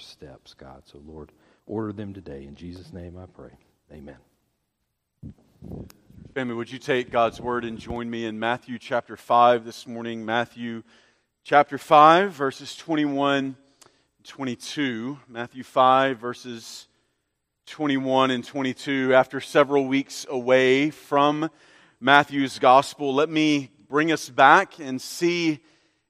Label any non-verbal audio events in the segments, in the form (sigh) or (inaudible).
steps, God. So, Lord, order them today. In Jesus' name I pray. Amen. Family, would you take God's word and join me in Matthew chapter 5 this morning? Matthew chapter 5, verses 21 22. Matthew 5, verses 21 and 22. After several weeks away from Matthew's gospel, let me bring us back and see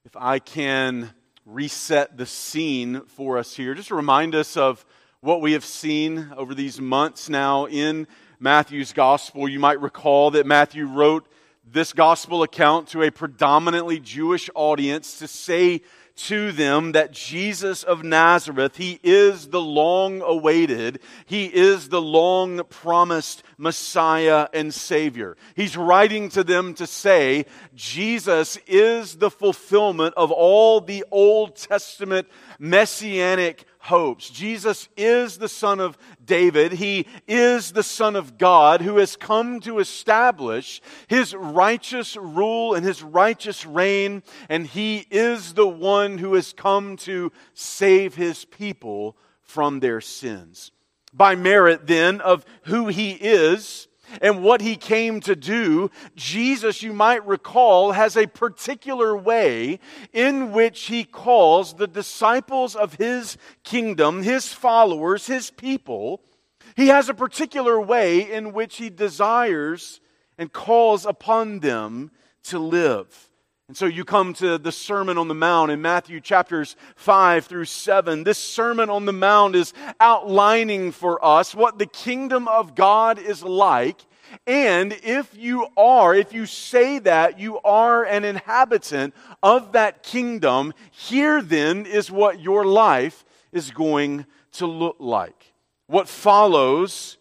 if I can reset the scene for us here. Just to remind us of what we have seen over these months now in Matthew's gospel. You might recall that Matthew wrote this gospel account to a predominantly Jewish audience to say to them that Jesus of Nazareth, he is the long awaited, he is the long promised Messiah and Savior. He's writing to them to say Jesus is the fulfillment of all the Old Testament messianic hopes. Jesus is the Son of David. He is the Son of God who has come to establish his righteous rule and his righteous reign, and he is the one who has come to save his people from their sins. By merit, then, of who he is, and what he came to do, Jesus, you might recall, has a particular way in which he calls the disciples of his kingdom, his followers, his people. He has a particular way in which he desires and calls upon them to live. And so you come to the Sermon on the Mount in Matthew chapters 5 through 7. This Sermon on the Mount is outlining for us what the kingdom of God is like. And if you are, if you say that you are an inhabitant of that kingdom, here then is what your life is going to look like. What follows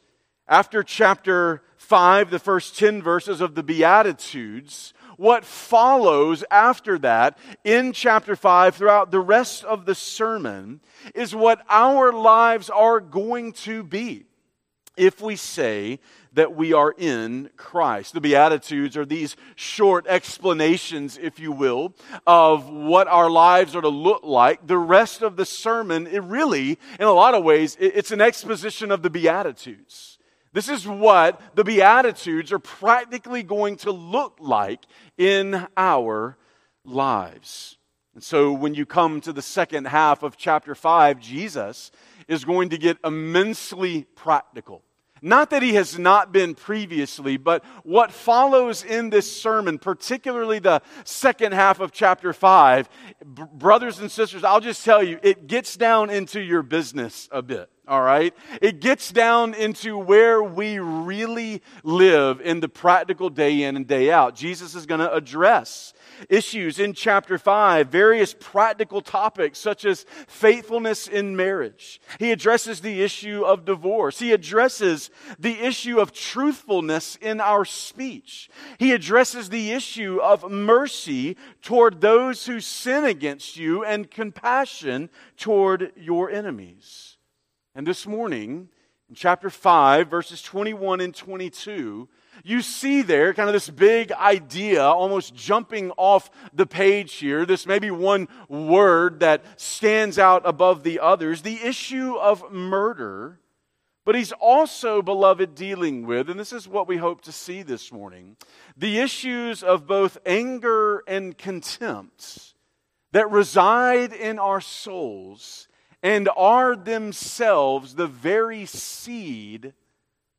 after chapter 5, the first 10 verses of the Beatitudes, what follows after that in chapter 5 throughout the rest of the sermon is what our lives are going to be if we say that we are in Christ. The Beatitudes are these short explanations, if you will, of what our lives are to look like. The rest of the sermon, it really, in a lot of ways, it's an exposition of the Beatitudes. This is what the Beatitudes are practically going to look like in our lives. And so when you come to the second half of chapter 5, Jesus is going to get immensely practical. Not that he has not been previously, but what follows in this sermon, particularly the second half of chapter 5, b- brothers and sisters, I'll just tell you, it gets down into your business a bit all right? It gets down into where we really live in the practical day in and day out. Jesus is going to address issues in chapter 5, various practical topics such as faithfulness in marriage. He addresses the issue of divorce. He addresses the issue of truthfulness in our speech. He addresses the issue of mercy toward those who sin against you and compassion toward your enemies. And this morning, in chapter 5, verses 21 and 22, you see there kind of this big idea almost jumping off the page here. This maybe one word that stands out above the others the issue of murder. But he's also, beloved, dealing with, and this is what we hope to see this morning, the issues of both anger and contempt that reside in our souls and are themselves the very seed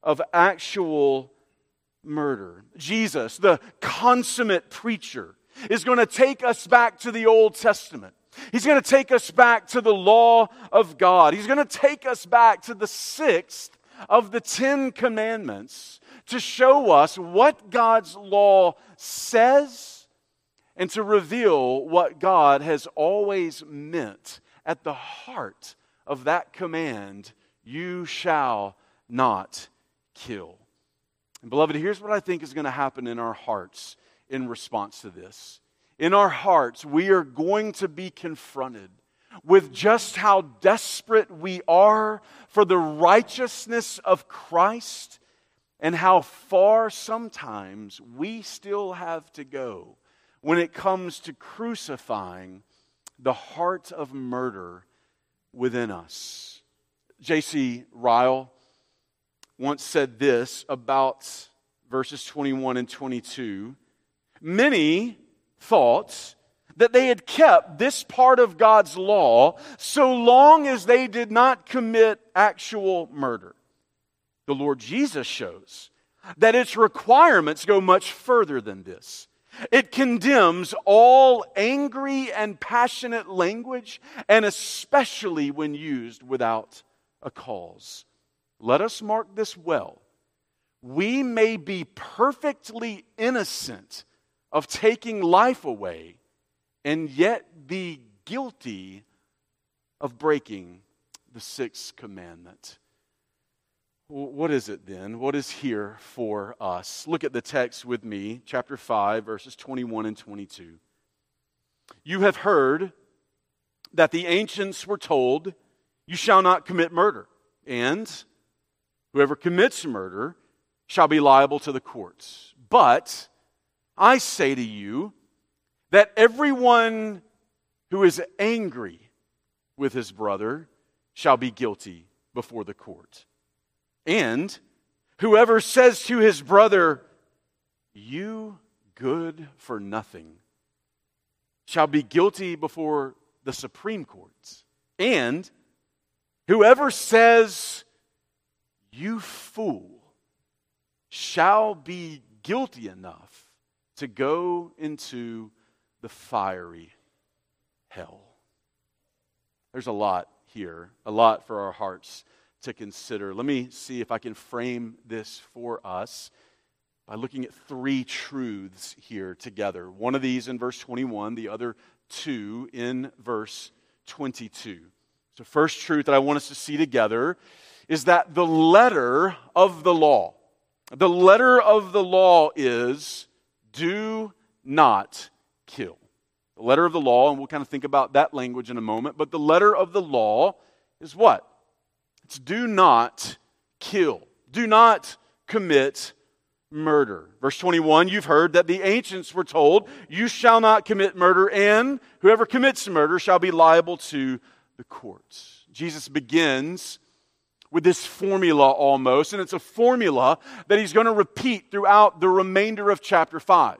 of actual murder. Jesus, the consummate preacher, is going to take us back to the Old Testament. He's going to take us back to the law of God. He's going to take us back to the sixth of the Ten Commandments to show us what God's law says and to reveal what God has always meant at the heart of that command you shall not kill. And beloved, here's what I think is going to happen in our hearts in response to this. In our hearts, we are going to be confronted with just how desperate we are for the righteousness of Christ and how far sometimes we still have to go when it comes to crucifying the heart of murder within us. J.C. Ryle once said this about verses 21 and 22. Many thought that they had kept this part of God's law so long as they did not commit actual murder. The Lord Jesus shows that its requirements go much further than this. It condemns all angry and passionate language, and especially when used without a cause. Let us mark this well. We may be perfectly innocent of taking life away and yet be guilty of breaking the sixth commandment. What is it then? What is here for us? Look at the text with me, chapter 5, verses 21 and 22. You have heard that the ancients were told, You shall not commit murder, and whoever commits murder shall be liable to the courts. But I say to you that everyone who is angry with his brother shall be guilty before the court. And whoever says to his brother, You good for nothing, shall be guilty before the Supreme Courts. And whoever says, You fool, shall be guilty enough to go into the fiery hell. There's a lot here, a lot for our hearts to consider. Let me see if I can frame this for us by looking at three truths here together. One of these in verse 21, the other two in verse 22. So, first truth that I want us to see together is that the letter of the law, the letter of the law is do not kill. The letter of the law, and we'll kind of think about that language in a moment, but the letter of the law is what? It's do not kill. Do not commit murder. Verse 21, you've heard that the ancients were told, You shall not commit murder, and whoever commits murder shall be liable to the courts. Jesus begins with this formula almost, and it's a formula that he's going to repeat throughout the remainder of chapter 5.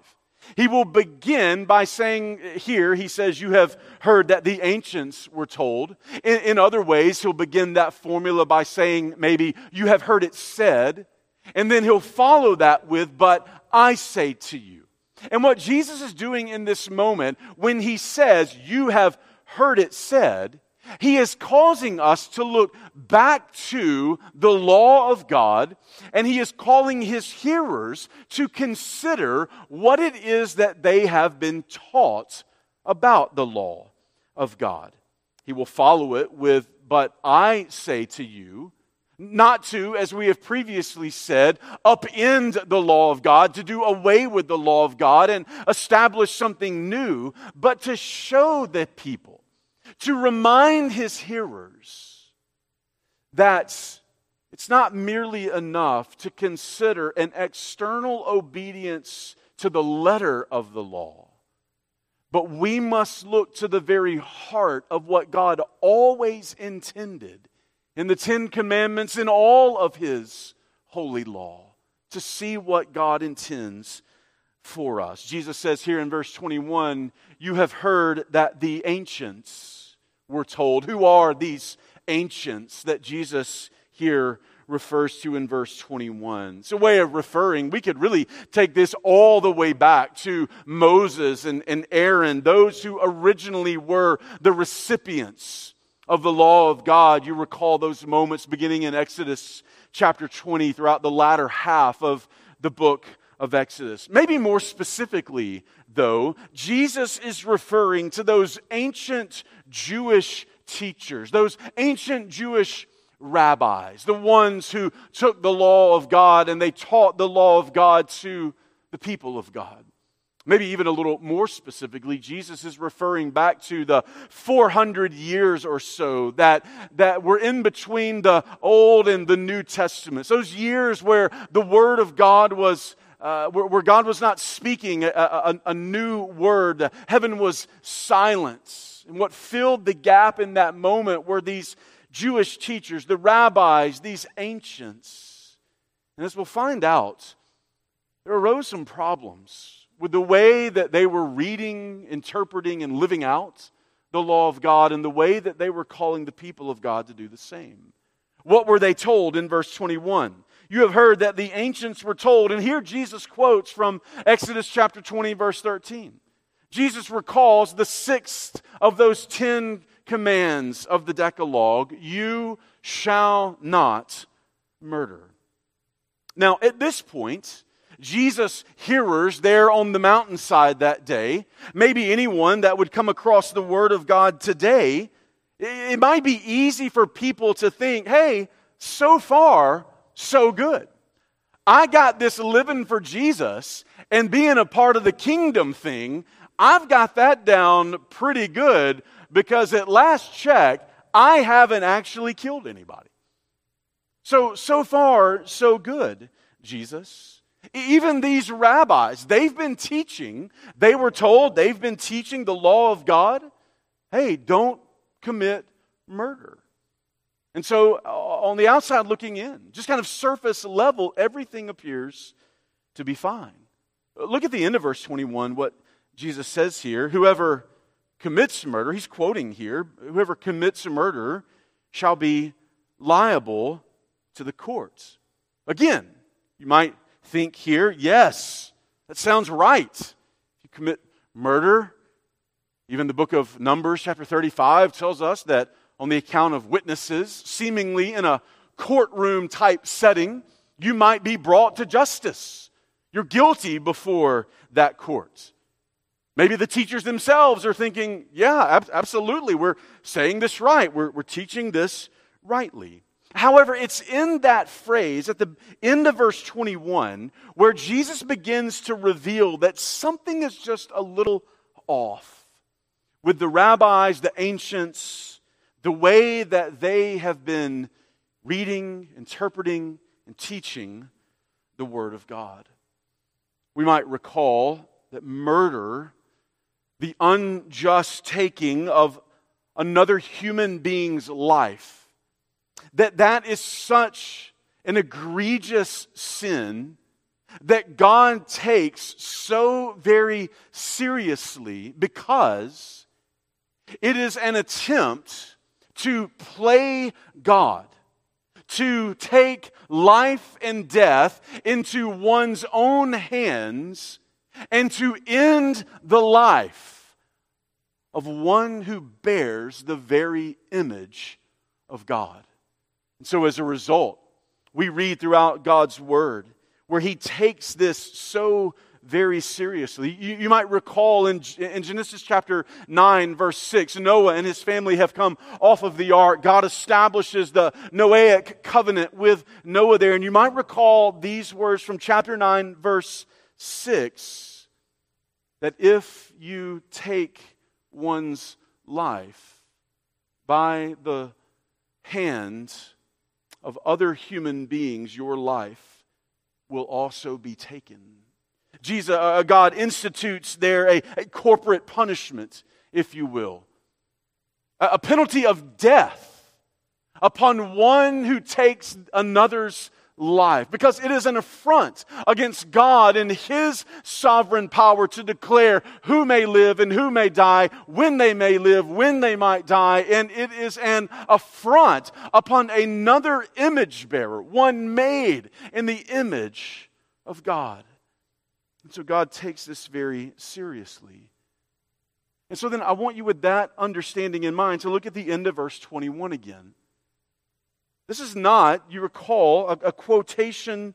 He will begin by saying, here, he says, You have heard that the ancients were told. In, in, other ways, he'll begin that formula by saying, maybe, You have heard it said. And then he'll follow that with, But I say to you. And what Jesus is doing in this moment, when he says, You have heard it said, he is causing us to look back to the law of God, and he is calling his hearers to consider what it is that they have been taught about the law of God. He will follow it with, But I say to you, not to, as we have previously said, upend the law of God, to do away with the law of God and establish something new, but to show the people to remind his hearers that it's not merely enough to consider an external obedience to the letter of the law, but we must look to the very heart of what God always intended in the Ten Commandments in all of his holy law to see what God intends for us. Jesus says here in verse 21 You have heard that the ancients, we're told. Who are these ancients that Jesus here refers to in verse 21? It's a way of referring. We could really take this all the way back to Moses and, and Aaron, those who originally were the recipients of the law of God. You recall those moments beginning in Exodus chapter 20 throughout the latter half of the book of Exodus. Maybe more specifically, though, Jesus is referring to those ancient Jewish teachers, those ancient Jewish rabbis, the ones who took the law of God and they taught the law of God to the people of God. Maybe even a little more specifically, Jesus is referring back to the 400 years or so that, that were in between the Old and the New Testaments. Those years where the Word of God was uh, where, where, God was not speaking a, a, a, new word. Heaven was silence. And what filled the gap in that moment were these Jewish teachers, the rabbis, these ancients. And as we'll find out, there arose some problems with the way that they were reading, interpreting, and living out the law of God and the way that they were calling the people of God to do the same. What were they told in verse 21? You have heard that the ancients were told, and here Jesus quotes from Exodus chapter 20, verse 13. Jesus recalls the sixth of those ten commands of the Decalogue you shall not murder. Now, at this point, Jesus' hearers there on the mountainside that day, maybe anyone that would come across the Word of God today, it might be easy for people to think, hey, so far, so good. I got this living for Jesus and being a part of the kingdom thing. I've got that down pretty good because at last check, I haven't actually killed anybody. So, so far, so good, Jesus. Even these rabbis, they've been teaching, they were told they've been teaching the law of God. Hey, don't commit murder. And so, uh, on the outside looking in, just kind of surface level, everything appears to be fine. Look at the end of verse 21, what Jesus says here. Whoever commits murder, he's quoting here, whoever commits a murder shall be liable to the courts. Again, you might think here, yes, that sounds right. If you commit murder, even the book of Numbers, chapter 35, tells us that on the account of witnesses, seemingly in a courtroom type setting, you might be brought to justice. You're guilty before that court. Maybe the teachers themselves are thinking, yeah, ab- absolutely, we're saying this right, we're, we're teaching this rightly. However, it's in that phrase at the end of verse 21 where Jesus begins to reveal that something is just a little off with the rabbis, the ancients, the way that they have been reading, interpreting, and teaching the Word of God. We might recall that murder, the unjust taking of another human being's life, that that is such an egregious sin that God takes so very seriously because it is an attempt to play God, to take life and death into one's own hands, and to end the life of one who bears the very image of God. And so, as a result, we read throughout God's Word where He takes this so very seriously. You, you, might recall in, in Genesis chapter 9, verse 6, Noah and his family have come off of the ark. God establishes the Noahic covenant with Noah there. And you might recall these words from chapter 9, verse 6 that if you take one's life by the hand of other human beings, your life will also be taken. Jesus, uh, uh, God institutes there a, a, corporate punishment, if you will, a, a penalty of death upon one who takes another's life because it is an affront against God and His sovereign power to declare who may live and who may die, when they may live, when they might die. And it is an affront upon another image bearer, one made in the image of God. And so God takes this very seriously. And so then I want you, with that understanding in mind, to look at the end of verse 21 again. This is not, you recall, a, a quotation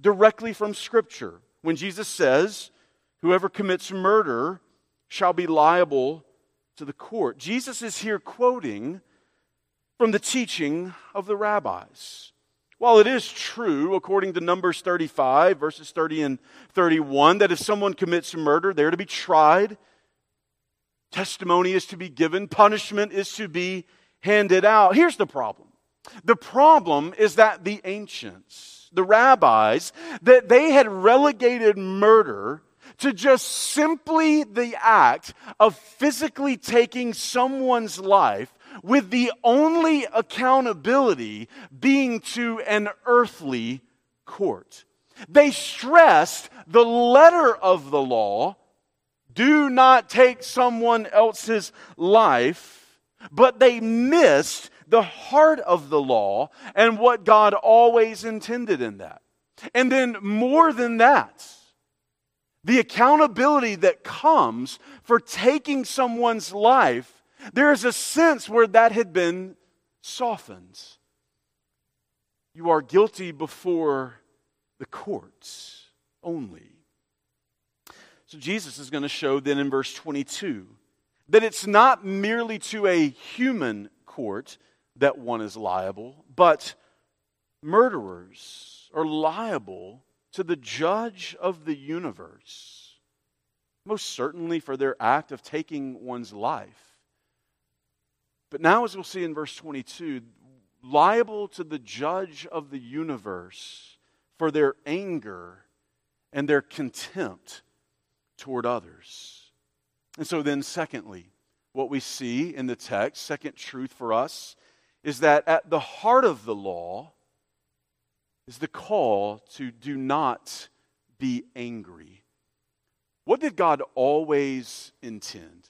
directly from Scripture when Jesus says, Whoever commits murder shall be liable to the court. Jesus is here quoting from the teaching of the rabbis. While it is true, according to Numbers 35, verses 30 and 31, that if someone commits murder, they're to be tried, testimony is to be given, punishment is to be handed out. Here's the problem. The problem is that the ancients, the rabbis, that they had relegated murder to just simply the act of physically taking someone's life with the only accountability being to an earthly court. They stressed the letter of the law do not take someone else's life, but they missed the heart of the law and what God always intended in that. And then, more than that, the accountability that comes for taking someone's life, there is a sense where that had been softened. You are guilty before the courts only. So Jesus is going to show then in verse 22 that it's not merely to a human court that one is liable, but murderers are liable to the judge of the universe, most certainly for their act of taking one's life. But now, as we'll see in verse 22, liable to the judge of the universe for their anger and their contempt toward others. And so, then, secondly, what we see in the text, second truth for us, is that at the heart of the law is the call to do not be angry. What did God always intend?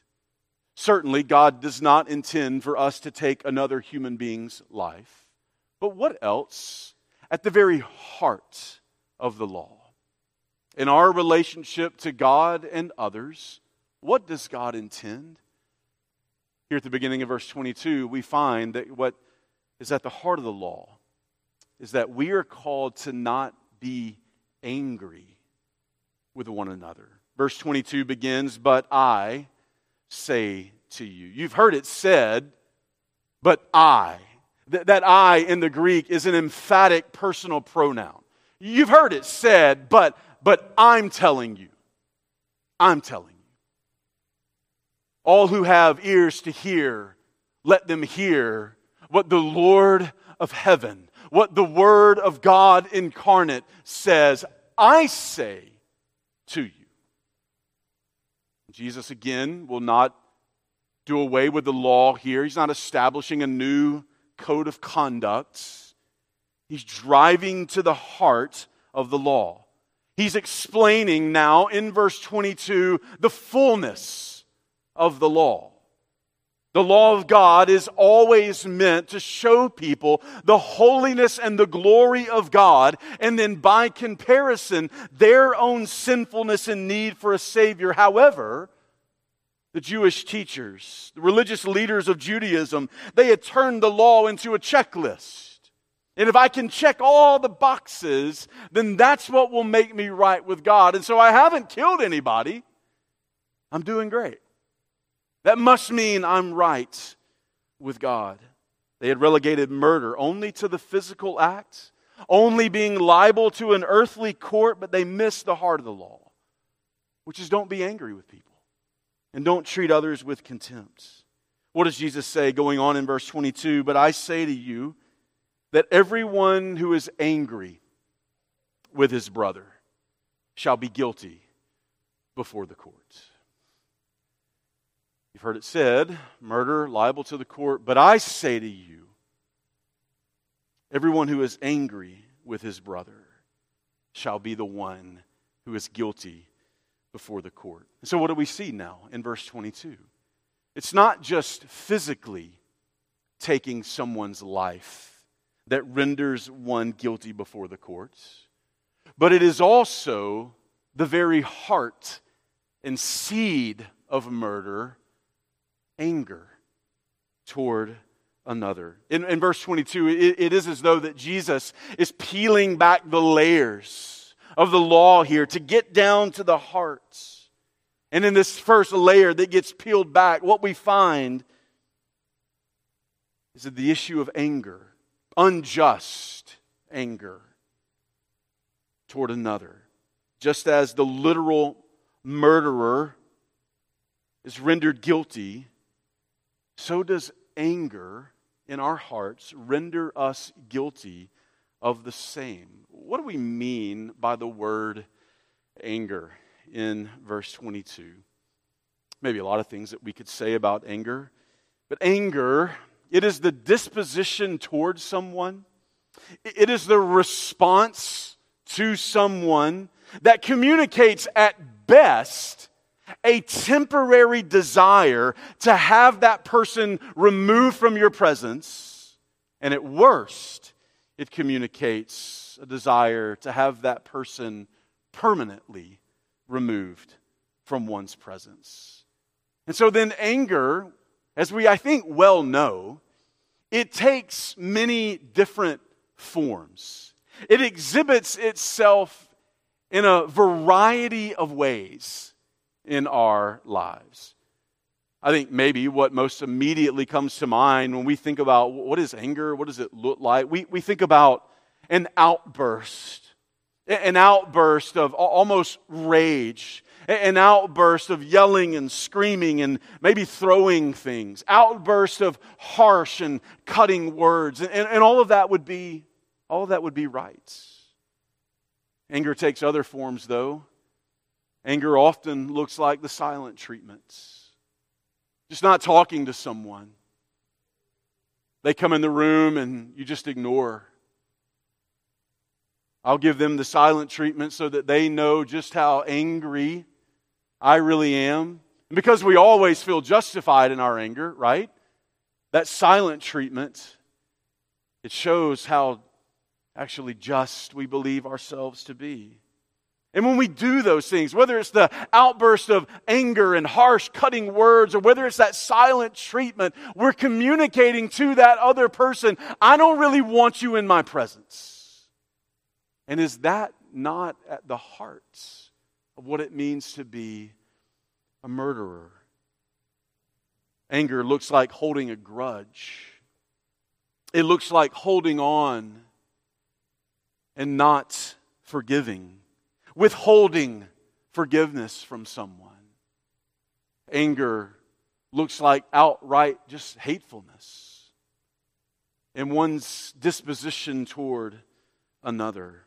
Certainly, God does not intend for us to take another human being's life. But what else? At the very heart of the law. In our relationship to God and others, what does God intend? Here at the beginning of verse 22, we find that what is at the heart of the law is that we are called to not be angry with one another. Verse 22 begins, But I say to you. You've heard it said, but I. Th- that I in the Greek is an emphatic personal pronoun. You've heard it said, but but I'm telling you. I'm telling you. All who have ears to hear, let them hear what the Lord of heaven, what the Word of God incarnate says. I say to you. Jesus again will not do away with the law here. He's not establishing a new code of conduct. He's driving to the heart of the law. He's explaining now in verse 22 the fullness of the law. The law of God is always meant to show people the holiness and the glory of God, and then by comparison, their own sinfulness and need for a Savior. However, the Jewish teachers, the religious leaders of Judaism, they had turned the law into a checklist. And if I can check all the boxes, then that's what will make me right with God. And so I haven't killed anybody. I'm doing great. That must mean I'm right with God. They had relegated murder only to the physical act, only being liable to an earthly court, but they missed the heart of the law, which is don't be angry with people and don't treat others with contempt. What does Jesus say going on in verse 22? But I say to you that everyone who is angry with his brother shall be guilty before the courts. You've heard it said, murder liable to the court, but I say to you, everyone who is angry with his brother shall be the one who is guilty before the court. So, what do we see now in verse 22? It's not just physically taking someone's life that renders one guilty before the courts, but it is also the very heart and seed of murder anger toward another. In, in verse 22, it, it is as though that Jesus is peeling back the layers of the law here to get down to the hearts. And in this first layer that gets peeled back, what we find is that the issue of anger, unjust anger toward another, just as the literal murderer is rendered guilty, so does anger in our hearts render us guilty of the same. What do we mean by the word anger in verse 22. Maybe a lot of things that we could say about anger, but anger, it is the disposition towards someone, it is the response to someone that communicates at best a temporary desire to have that person removed from your presence, and at worst, it communicates a desire to have that person permanently removed from one's presence. And so then, anger, as we, I think, well know, it takes many different forms. It exhibits itself in a variety of ways in our lives. I think maybe what most immediately comes to mind when we think about what is anger, what does it look like, we, we think about an outburst, an outburst of almost rage, an outburst of yelling and screaming and maybe throwing things, outburst of harsh and cutting words, and, and all of that would be all of that would be right. Anger takes other forms, though. Anger often looks like the silent treatments. Just not talking to someone. They come in the room and you just ignore. I'll give them the silent treatment so that they know just how angry I really am. And because we always feel justified in our anger, right? That silent treatment, it shows how actually just we believe ourselves to be. And when we do those things, whether it's the outburst of anger and harsh, cutting words, or whether it's that silent treatment, we're communicating to that other person, I don't really want you in my presence. And is that not at the heart of what it means to be a murderer? Anger looks like holding a grudge, it looks like holding on and not forgiving withholding forgiveness from someone. Anger looks like outright just hatefulness in one's disposition toward another.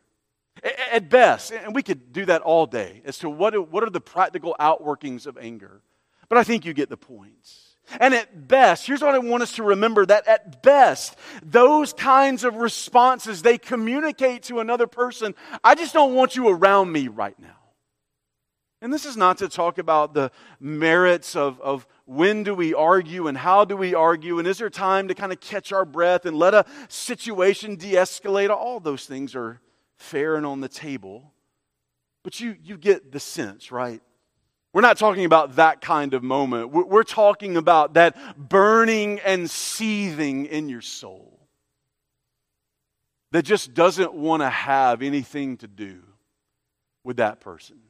At best, and we could do that all day, as to what, what are the practical outworkings of anger. But I think you get the point. And at best, here's what I want us to remember that at best, those kinds of responses, they communicate to another person, I just don't want you around me right now. And this is not to talk about the merits of, of when do we argue and how do we argue and is there time to kind of catch our breath and let a situation de escalate. All those things are fair and on the table. But you, you get the sense, right? We're not talking about that kind of moment. We're talking about that burning and seething in your soul that just doesn't want to have anything to do with that person.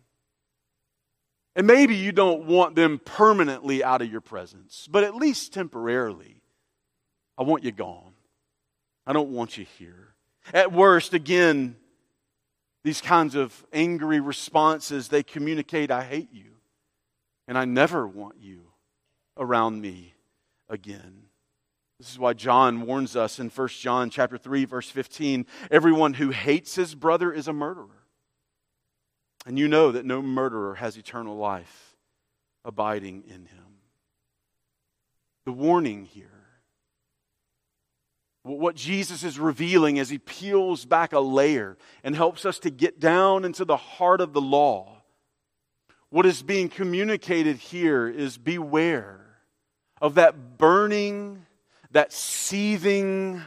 And maybe you don't want them permanently out of your presence, but at least temporarily, I want you gone. I don't want you here. At worst, again, these kinds of angry responses, they communicate, I hate you and I never want you around me again. This is why John warns us in 1 John chapter 3 verse 15, everyone who hates his brother is a murderer. And you know that no murderer has eternal life abiding in him. The warning here what Jesus is revealing as he peels back a layer and helps us to get down into the heart of the law what is being communicated here is beware of that burning, that seething,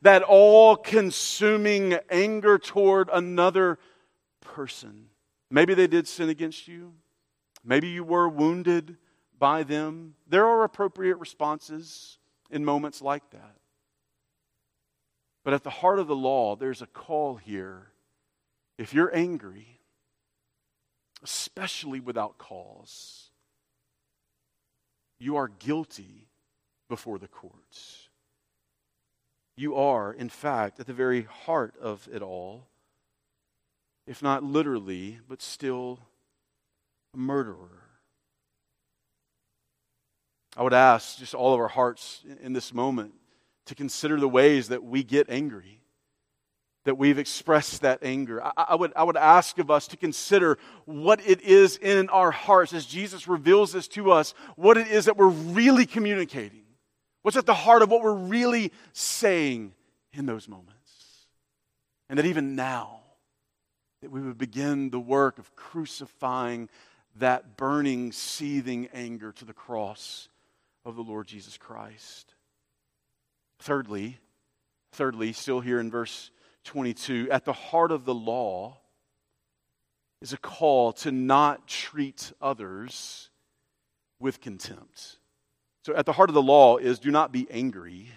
that all consuming anger toward another person. Maybe they did sin against you. Maybe you were wounded by them. There are appropriate responses in moments like that. But at the heart of the law, there's a call here. If you're angry, especially without cause, you are guilty before the courts. You are, in fact, at the very heart of it all, if not literally, but still a murderer. I would ask just all of our hearts in this moment to consider the ways that we get angry that we've expressed that anger. I, I, would, I would ask of us to consider what it is in our hearts as Jesus reveals this to us, what it is that we're really communicating. What's at the heart of what we're really saying in those moments. And that even now, that we would begin the work of crucifying that burning, seething anger to the cross of the Lord Jesus Christ. Thirdly, thirdly, still here in verse 22, at the heart of the law is a call to not treat others with contempt. So at the heart of the law is do not be angry.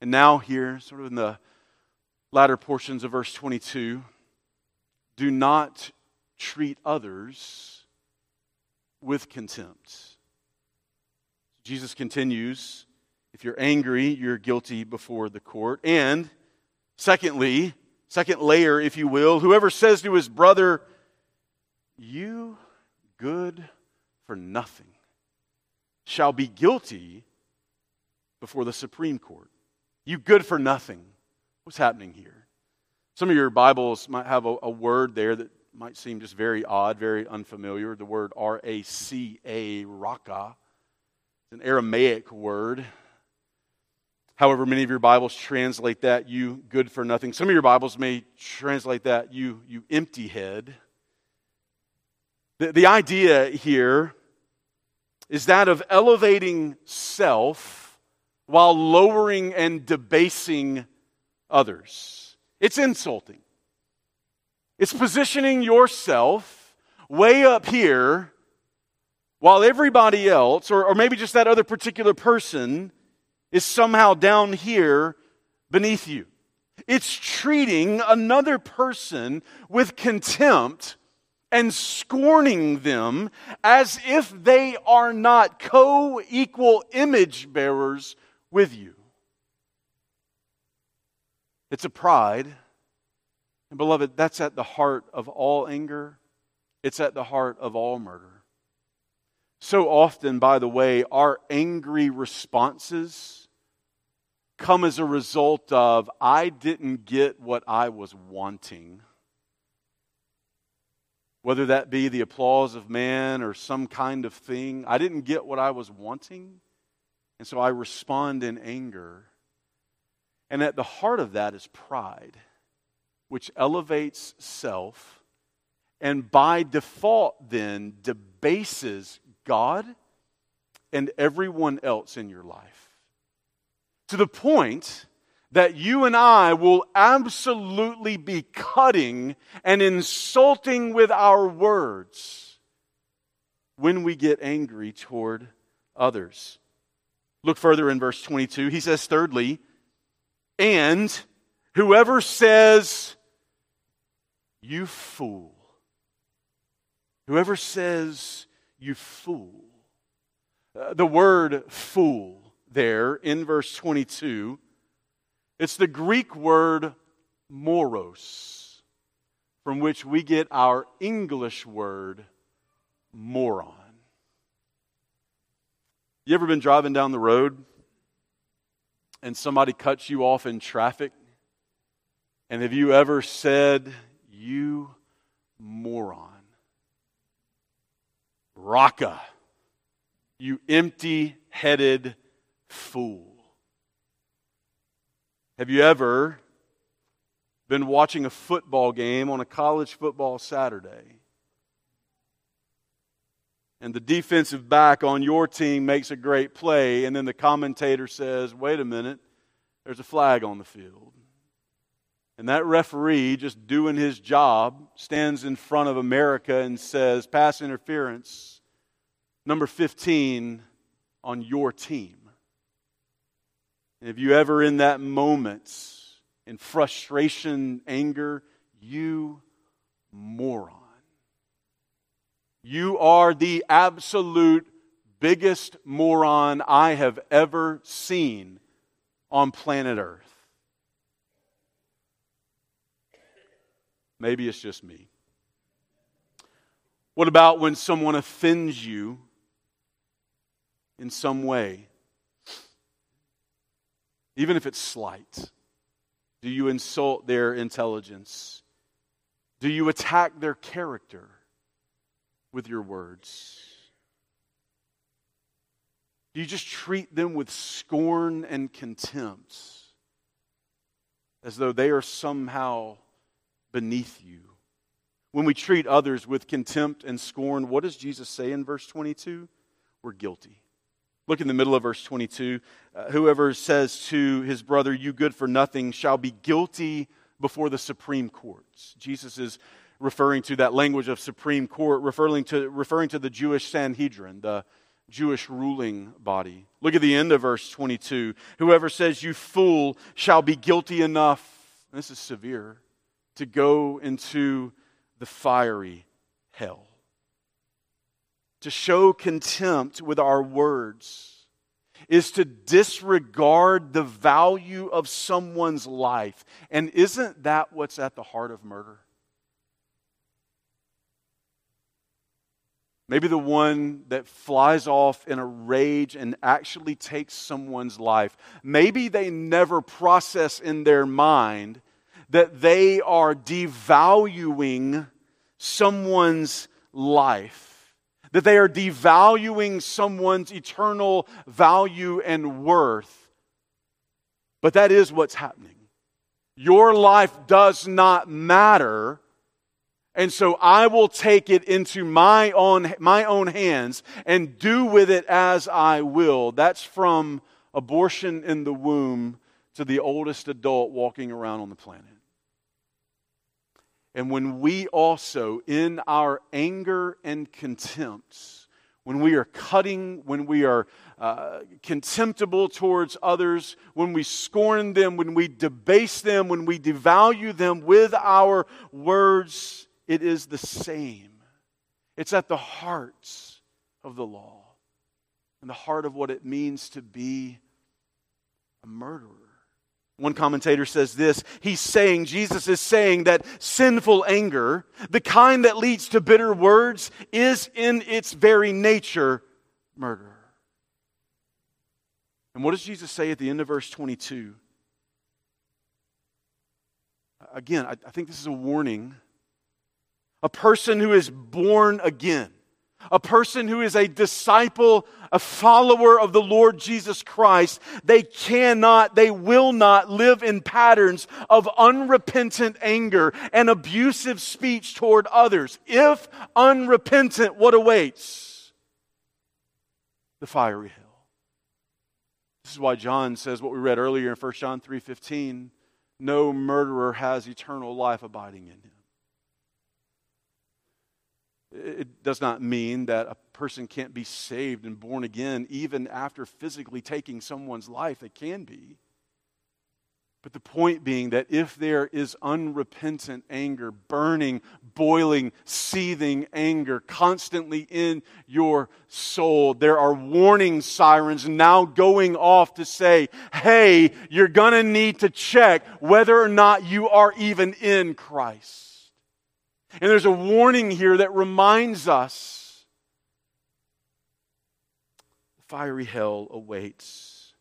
And now, here, sort of in the latter portions of verse 22, do not treat others with contempt. Jesus continues if you're angry, you're guilty before the court. And secondly, second layer, if you will, whoever says to his brother, You good for nothing, shall be guilty before the Supreme Court. You good for nothing. What's happening here? Some of your Bibles might have a, a word there that might seem just very odd, very unfamiliar. The word R A C A, raka. It's an Aramaic word. However, many of your Bibles translate that, you good for nothing. Some of your Bibles may translate that, you, you empty head. The, the idea here is that of elevating self while lowering and debasing others. It's insulting. It's positioning yourself way up here while everybody else, or, or maybe just that other particular person, is somehow down here beneath you. It's treating another person with contempt and scorning them as if they are not co equal image bearers with you. It's a pride. And, beloved, that's at the heart of all anger, it's at the heart of all murder. So often, by the way, our angry responses come as a result of, I didn't get what I was wanting. Whether that be the applause of man or some kind of thing, I didn't get what I was wanting. And so I respond in anger. And at the heart of that is pride, which elevates self and by default then debases God and everyone else in your life. To the point that you and I will absolutely be cutting and insulting with our words when we get angry toward others. Look further in verse 22. He says, thirdly, and whoever says, you fool, whoever says, you fool. Uh, the word fool there in verse 22, it's the Greek word moros, from which we get our English word moron. You ever been driving down the road and somebody cuts you off in traffic? And have you ever said, You moron? Raka, you empty headed fool. Have you ever been watching a football game on a college football Saturday? And the defensive back on your team makes a great play, and then the commentator says, Wait a minute, there's a flag on the field. And that referee, just doing his job, stands in front of America and says, Pass interference, number 15 on your team. And if you ever in that moment, in frustration, anger, you moron. You are the absolute biggest moron I have ever seen on planet Earth. Maybe it's just me. What about when someone offends you in some way? Even if it's slight. Do you insult their intelligence? Do you attack their character with your words? Do you just treat them with scorn and contempt as though they are somehow beneath you? When we treat others with contempt and scorn, what does Jesus say in verse 22? We're guilty. Look in the middle of verse 22. Uh, whoever says to his brother, You good for nothing, shall be guilty before the Supreme Courts. Jesus is referring to that language of Supreme Court, referring to, referring to the Jewish Sanhedrin, the Jewish ruling body. Look at the end of verse 22. Whoever says, You fool, shall be guilty enough, this is severe, to go into the fiery hell. To show contempt with our words is to disregard the value of someone's life. And isn't that what's at the heart of murder? Maybe the one that flies off in a rage and actually takes someone's life. Maybe they never process in their mind that they are devaluing someone's life, that they are devaluing someone's eternal value and worth. But that is what's happening. Your life does not matter and so I will take it into my own, my own hands and do with it as I will. That's from abortion in the womb to the oldest adult walking around on the planet. And when we also, in our anger and contempt, when we are cutting, when we are uh, contemptible towards others, when we scorn them, when we debase them, when we devalue them with our words, it is the same. It's at the heart of the law and the heart of what it means to be a murderer. One commentator says this He's saying, Jesus is saying that sinful anger, the kind that leads to bitter words, is in its very nature murder. And what does Jesus say at the end of verse 22? Again, I, I think this is a warning a person who is born again, a person who is a disciple, a follower of the Lord Jesus Christ, they cannot, they will not live in patterns of unrepentant anger and abusive speech toward others. If unrepentant, what awaits? The fiery hell. This is why John says what we read earlier in 1 John 3:15, no murderer has eternal life abiding in him. It does not mean that a person can't be saved and born again even after physically taking someone's life. They can be. But the point being that if there is unrepentant anger, burning, boiling, seething anger constantly in your soul, there are warning sirens now going off to say, hey, you're going to need to check whether or not you are even in Christ. And there's a warning here that reminds us fiery hell awaits.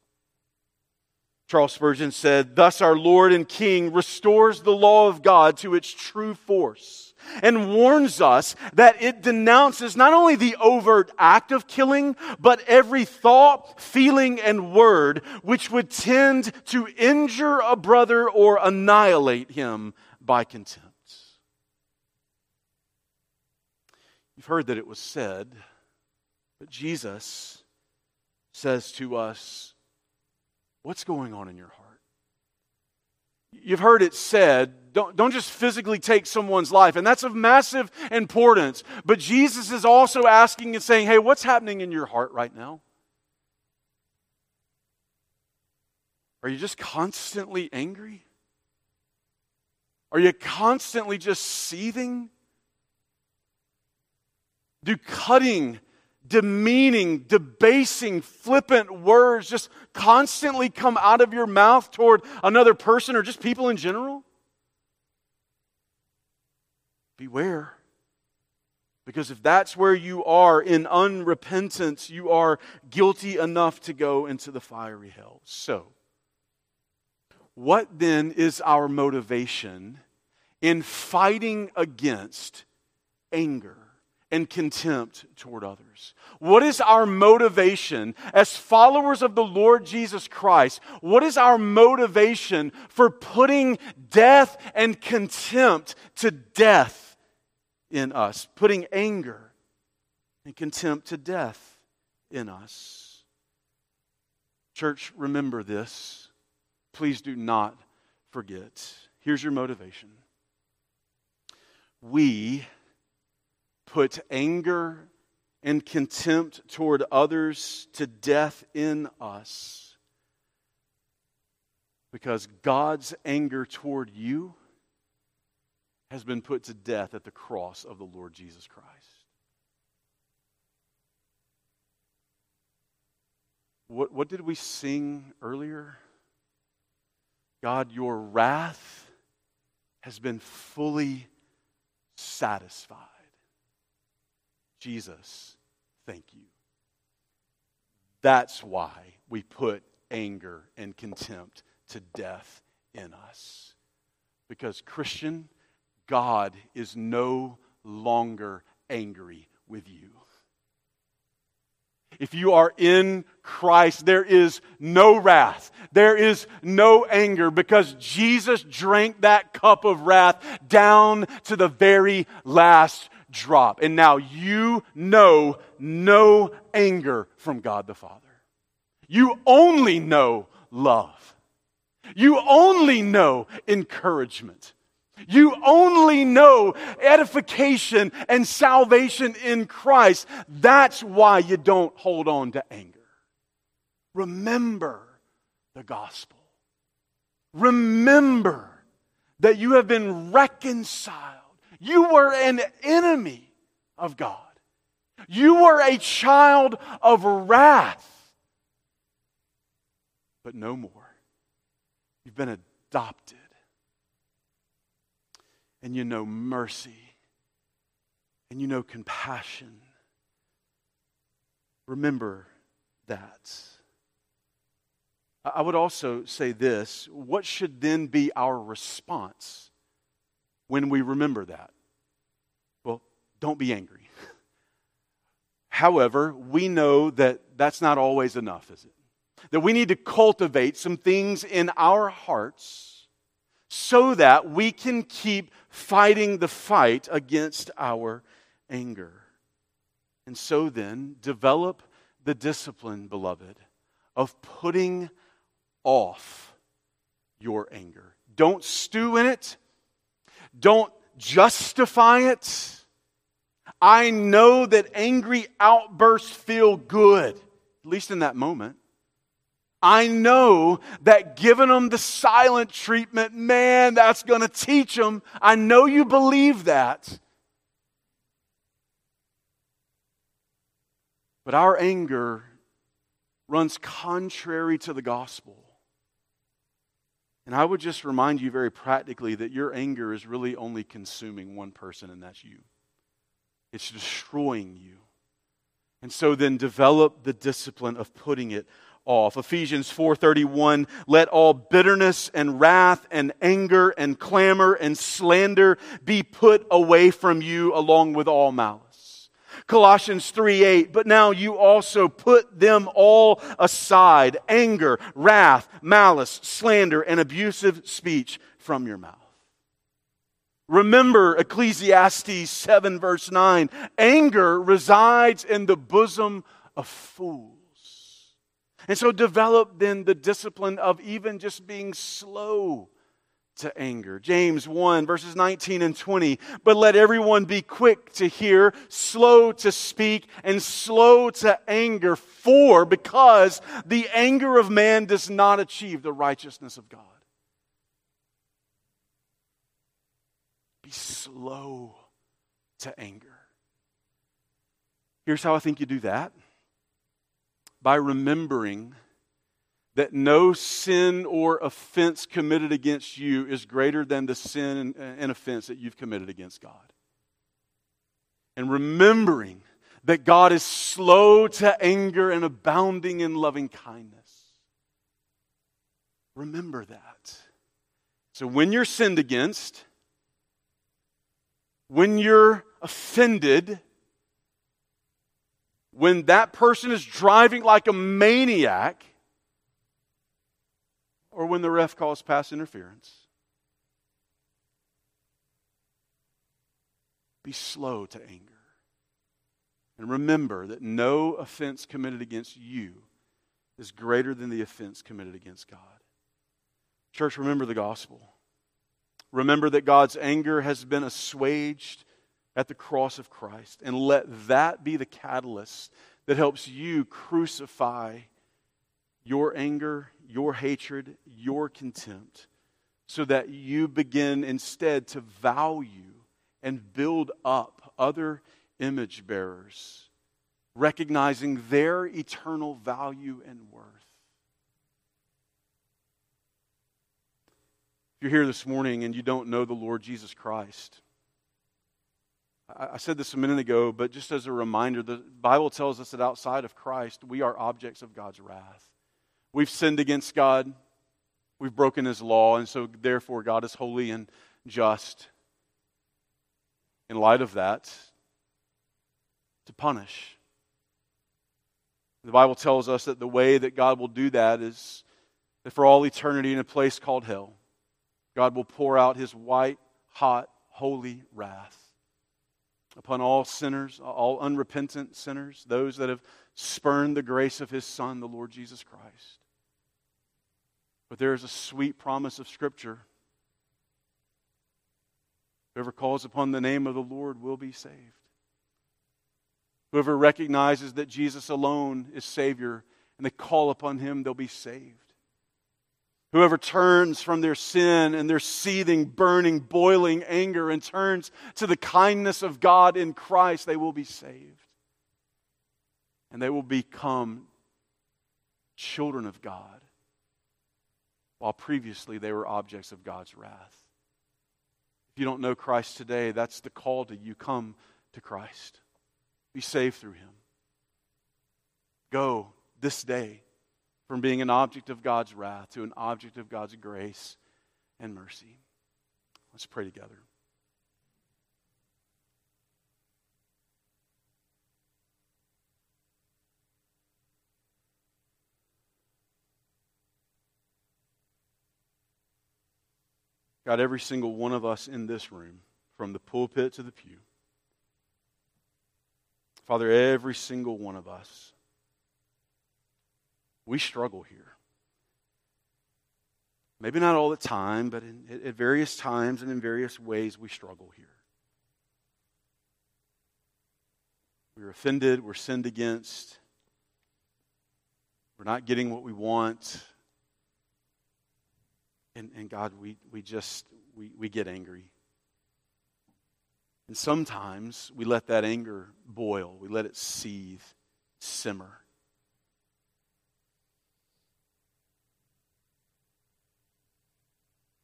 Charles Spurgeon said, Thus our Lord and King restores the law of God to its true force and warns us that it denounces not only the overt act of killing, but every thought, feeling, and word which would tend to injure a brother or annihilate him by contempt. You've heard that it was said, but Jesus says to us, What's going on in your heart? You've heard it said, don't, don't just physically take someone's life, and that's of massive importance. But Jesus is also asking and saying, Hey, what's happening in your heart right now? Are you just constantly angry? Are you constantly just seething? Do cutting, demeaning, debasing, flippant words just constantly come out of your mouth toward another person or just people in general? Beware. Because if that's where you are in unrepentance, you are guilty enough to go into the fiery hell. So, What then is our motivation in fighting against anger and contempt toward others? What is our motivation as followers of the Lord Jesus Christ? What is our motivation for putting death and contempt to death in us? Putting anger and contempt to death in us. Church, remember this. Please do not forget. Here's your motivation. We put anger and contempt toward others to death in us because God's anger toward you has been put to death at the cross of the Lord Jesus Christ. What, what did we sing earlier? God, your wrath has been fully satisfied. Jesus, thank you. That's why we put anger and contempt to death in us. Because, Christian, God is no longer angry with you. If you are in Christ, there is no wrath. There is no anger because Jesus drank that cup of wrath down to the very last drop. And now you know no anger from God the Father. You only know love. You only know encouragement. You only know edification and salvation in Christ. That's why you don't hold on to anger. Remember the gospel. Remember that you have been reconciled you were an enemy of God. You were a child of wrath. But no more. You've been adopted. And you know mercy. And you know compassion. Remember that. I would also say this what should then be our response? When we remember that? Well, don't be angry. (laughs) However, we know that that's not always enough, is it? That we need to cultivate some things in our hearts so that we can keep fighting the fight against our anger. And so then, develop the discipline, beloved, of putting off your anger. Don't stew in it. Don't justify it. I know that angry outbursts feel good, at least in that moment. I know that giving them the silent treatment, man, that's going to teach them. I know you believe that. But our anger runs contrary to the gospel. And I would just remind you very practically that your anger is really only consuming one person, and that's you. It's destroying you. And so then develop the discipline of putting it off. Ephesians 4:31 let all bitterness and wrath and anger and clamor and slander be put away from you along with all malice. Colossians 3 8, but now you also put them all aside anger, wrath, malice, slander, and abusive speech from your mouth. Remember Ecclesiastes 7, verse 9 anger resides in the bosom of fools. And so develop then the discipline of even just being slow to anger. James 1, verses 19 and 20. But let everyone be quick to hear, slow to speak, and slow to anger, for because the anger of man does not achieve the righteousness of God. Be slow to anger. Here's how I think you do that by remembering that no sin or offense committed against you is greater than the sin and, offense that you've committed against God. And remembering that God is slow to anger and abounding in loving kindness. Remember that. So when you're sinned against, when you're offended, when that person is driving like a maniac, or when the ref calls pass interference, be slow to anger. And remember that no offense committed against you is greater than the offense committed against God. Church, remember the gospel. Remember that God's anger has been assuaged at the cross of Christ. And let that be the catalyst that helps you crucify your anger, your hatred, your contempt, so that you begin instead to value and build up other image bearers, recognizing their eternal value and worth. If you're here this morning and you don't know the Lord Jesus Christ, I said this a minute ago, but just as a reminder, the Bible tells us that outside of Christ, we are objects of God's wrath. We've sinned against God, we've broken His law, and so therefore God is holy and just. In light of that, to punish. The Bible tells us that the way that God will do that is that for all eternity in a place called hell, God will pour out his white, hot, holy wrath upon all sinners, all unrepentant sinners, those that have spurned the grace of his Son, the Lord Jesus Christ. But there is a sweet promise of Scripture. Whoever calls upon the name of the Lord will be saved. Whoever recognizes that Jesus alone is Savior and they call upon him, they'll be saved. Whoever turns from their sin and their seething, burning, boiling anger and turns to the kindness of God in Christ, they will be saved. And they will become children of God, while previously they were objects of God's wrath. If you don't know Christ today, that's the call to you come to Christ. Be saved through him. Go this day from being an object of God's wrath to an object of God's grace and mercy. Let's pray together. God, every single one of us in this room, from the pulpit to the pew, Father, every single one of us we struggle here. Maybe not all the time, but in, at various times and in various ways, we struggle here. We're offended, we're sinned against, we're not getting what we want. And, and God, we, we just, we, we get angry. And sometimes we let that anger boil, we let it seethe, simmer.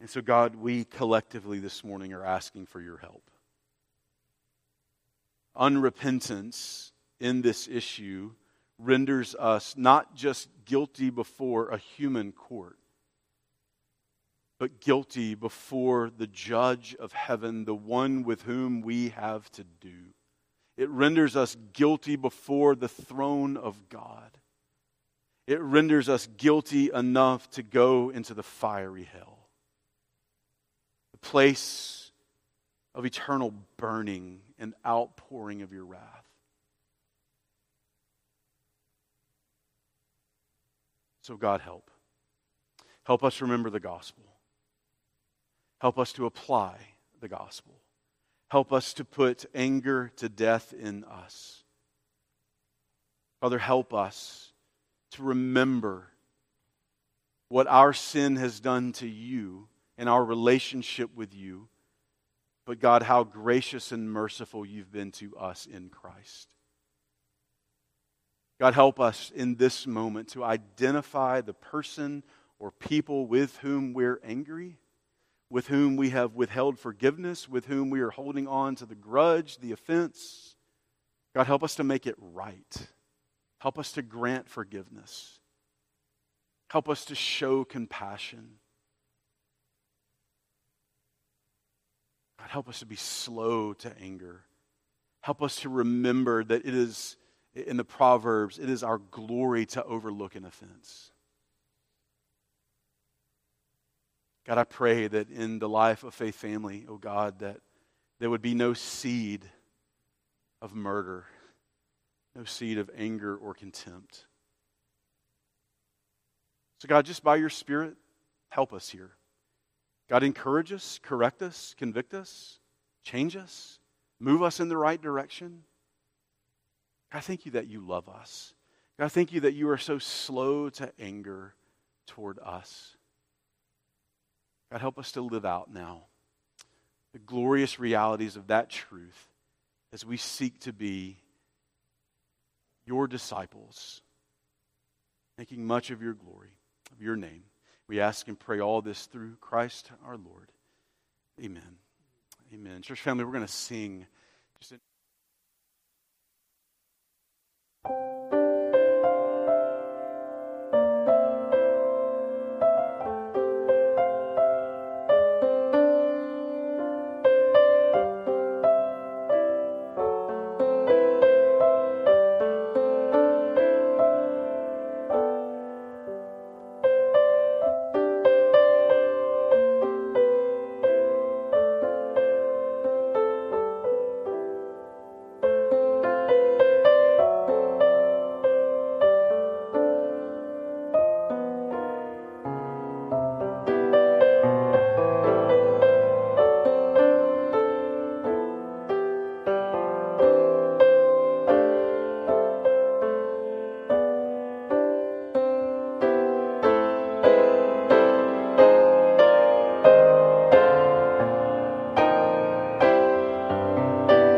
And so, God, we collectively this morning are asking for your help. Unrepentance in this issue renders us not just guilty before a human court, but guilty before the judge of heaven, the one with whom we have to do. It renders us guilty before the throne of God. It renders us guilty enough to go into the fiery hell the place of eternal burning and outpouring of your wrath. So, God, help. Help us remember the gospel. Help us to apply the gospel. Help us to put anger to death in us. Father, help us to remember what our sin has done to you and our relationship with you, but God, how gracious and merciful you've been to us in Christ. God, help us in this moment to identify the person or people with whom we're angry, with whom we have withheld forgiveness, with whom we are holding on to the grudge, the offense. God, help us to make it right. Help us to grant forgiveness. Help us to show compassion. God, help us to be slow to anger. Help us to remember that it is, in the Proverbs, it is our glory to overlook an offense. God, I pray that in the life of Faith Family, oh God, that there would be no seed of murder, no seed of anger or contempt. So, God, just by your Spirit, help us here. God, encourage us, correct us, convict us, change us, move us in the right direction. God, thank you that you love us. God, thank you that you are so slow to anger toward us. God, help us to live out now the glorious realities of that truth as we seek to be your disciples, making much of your glory, of your name. We ask and pray all this through Christ our Lord. Amen. Amen. Church family, we're going to sing just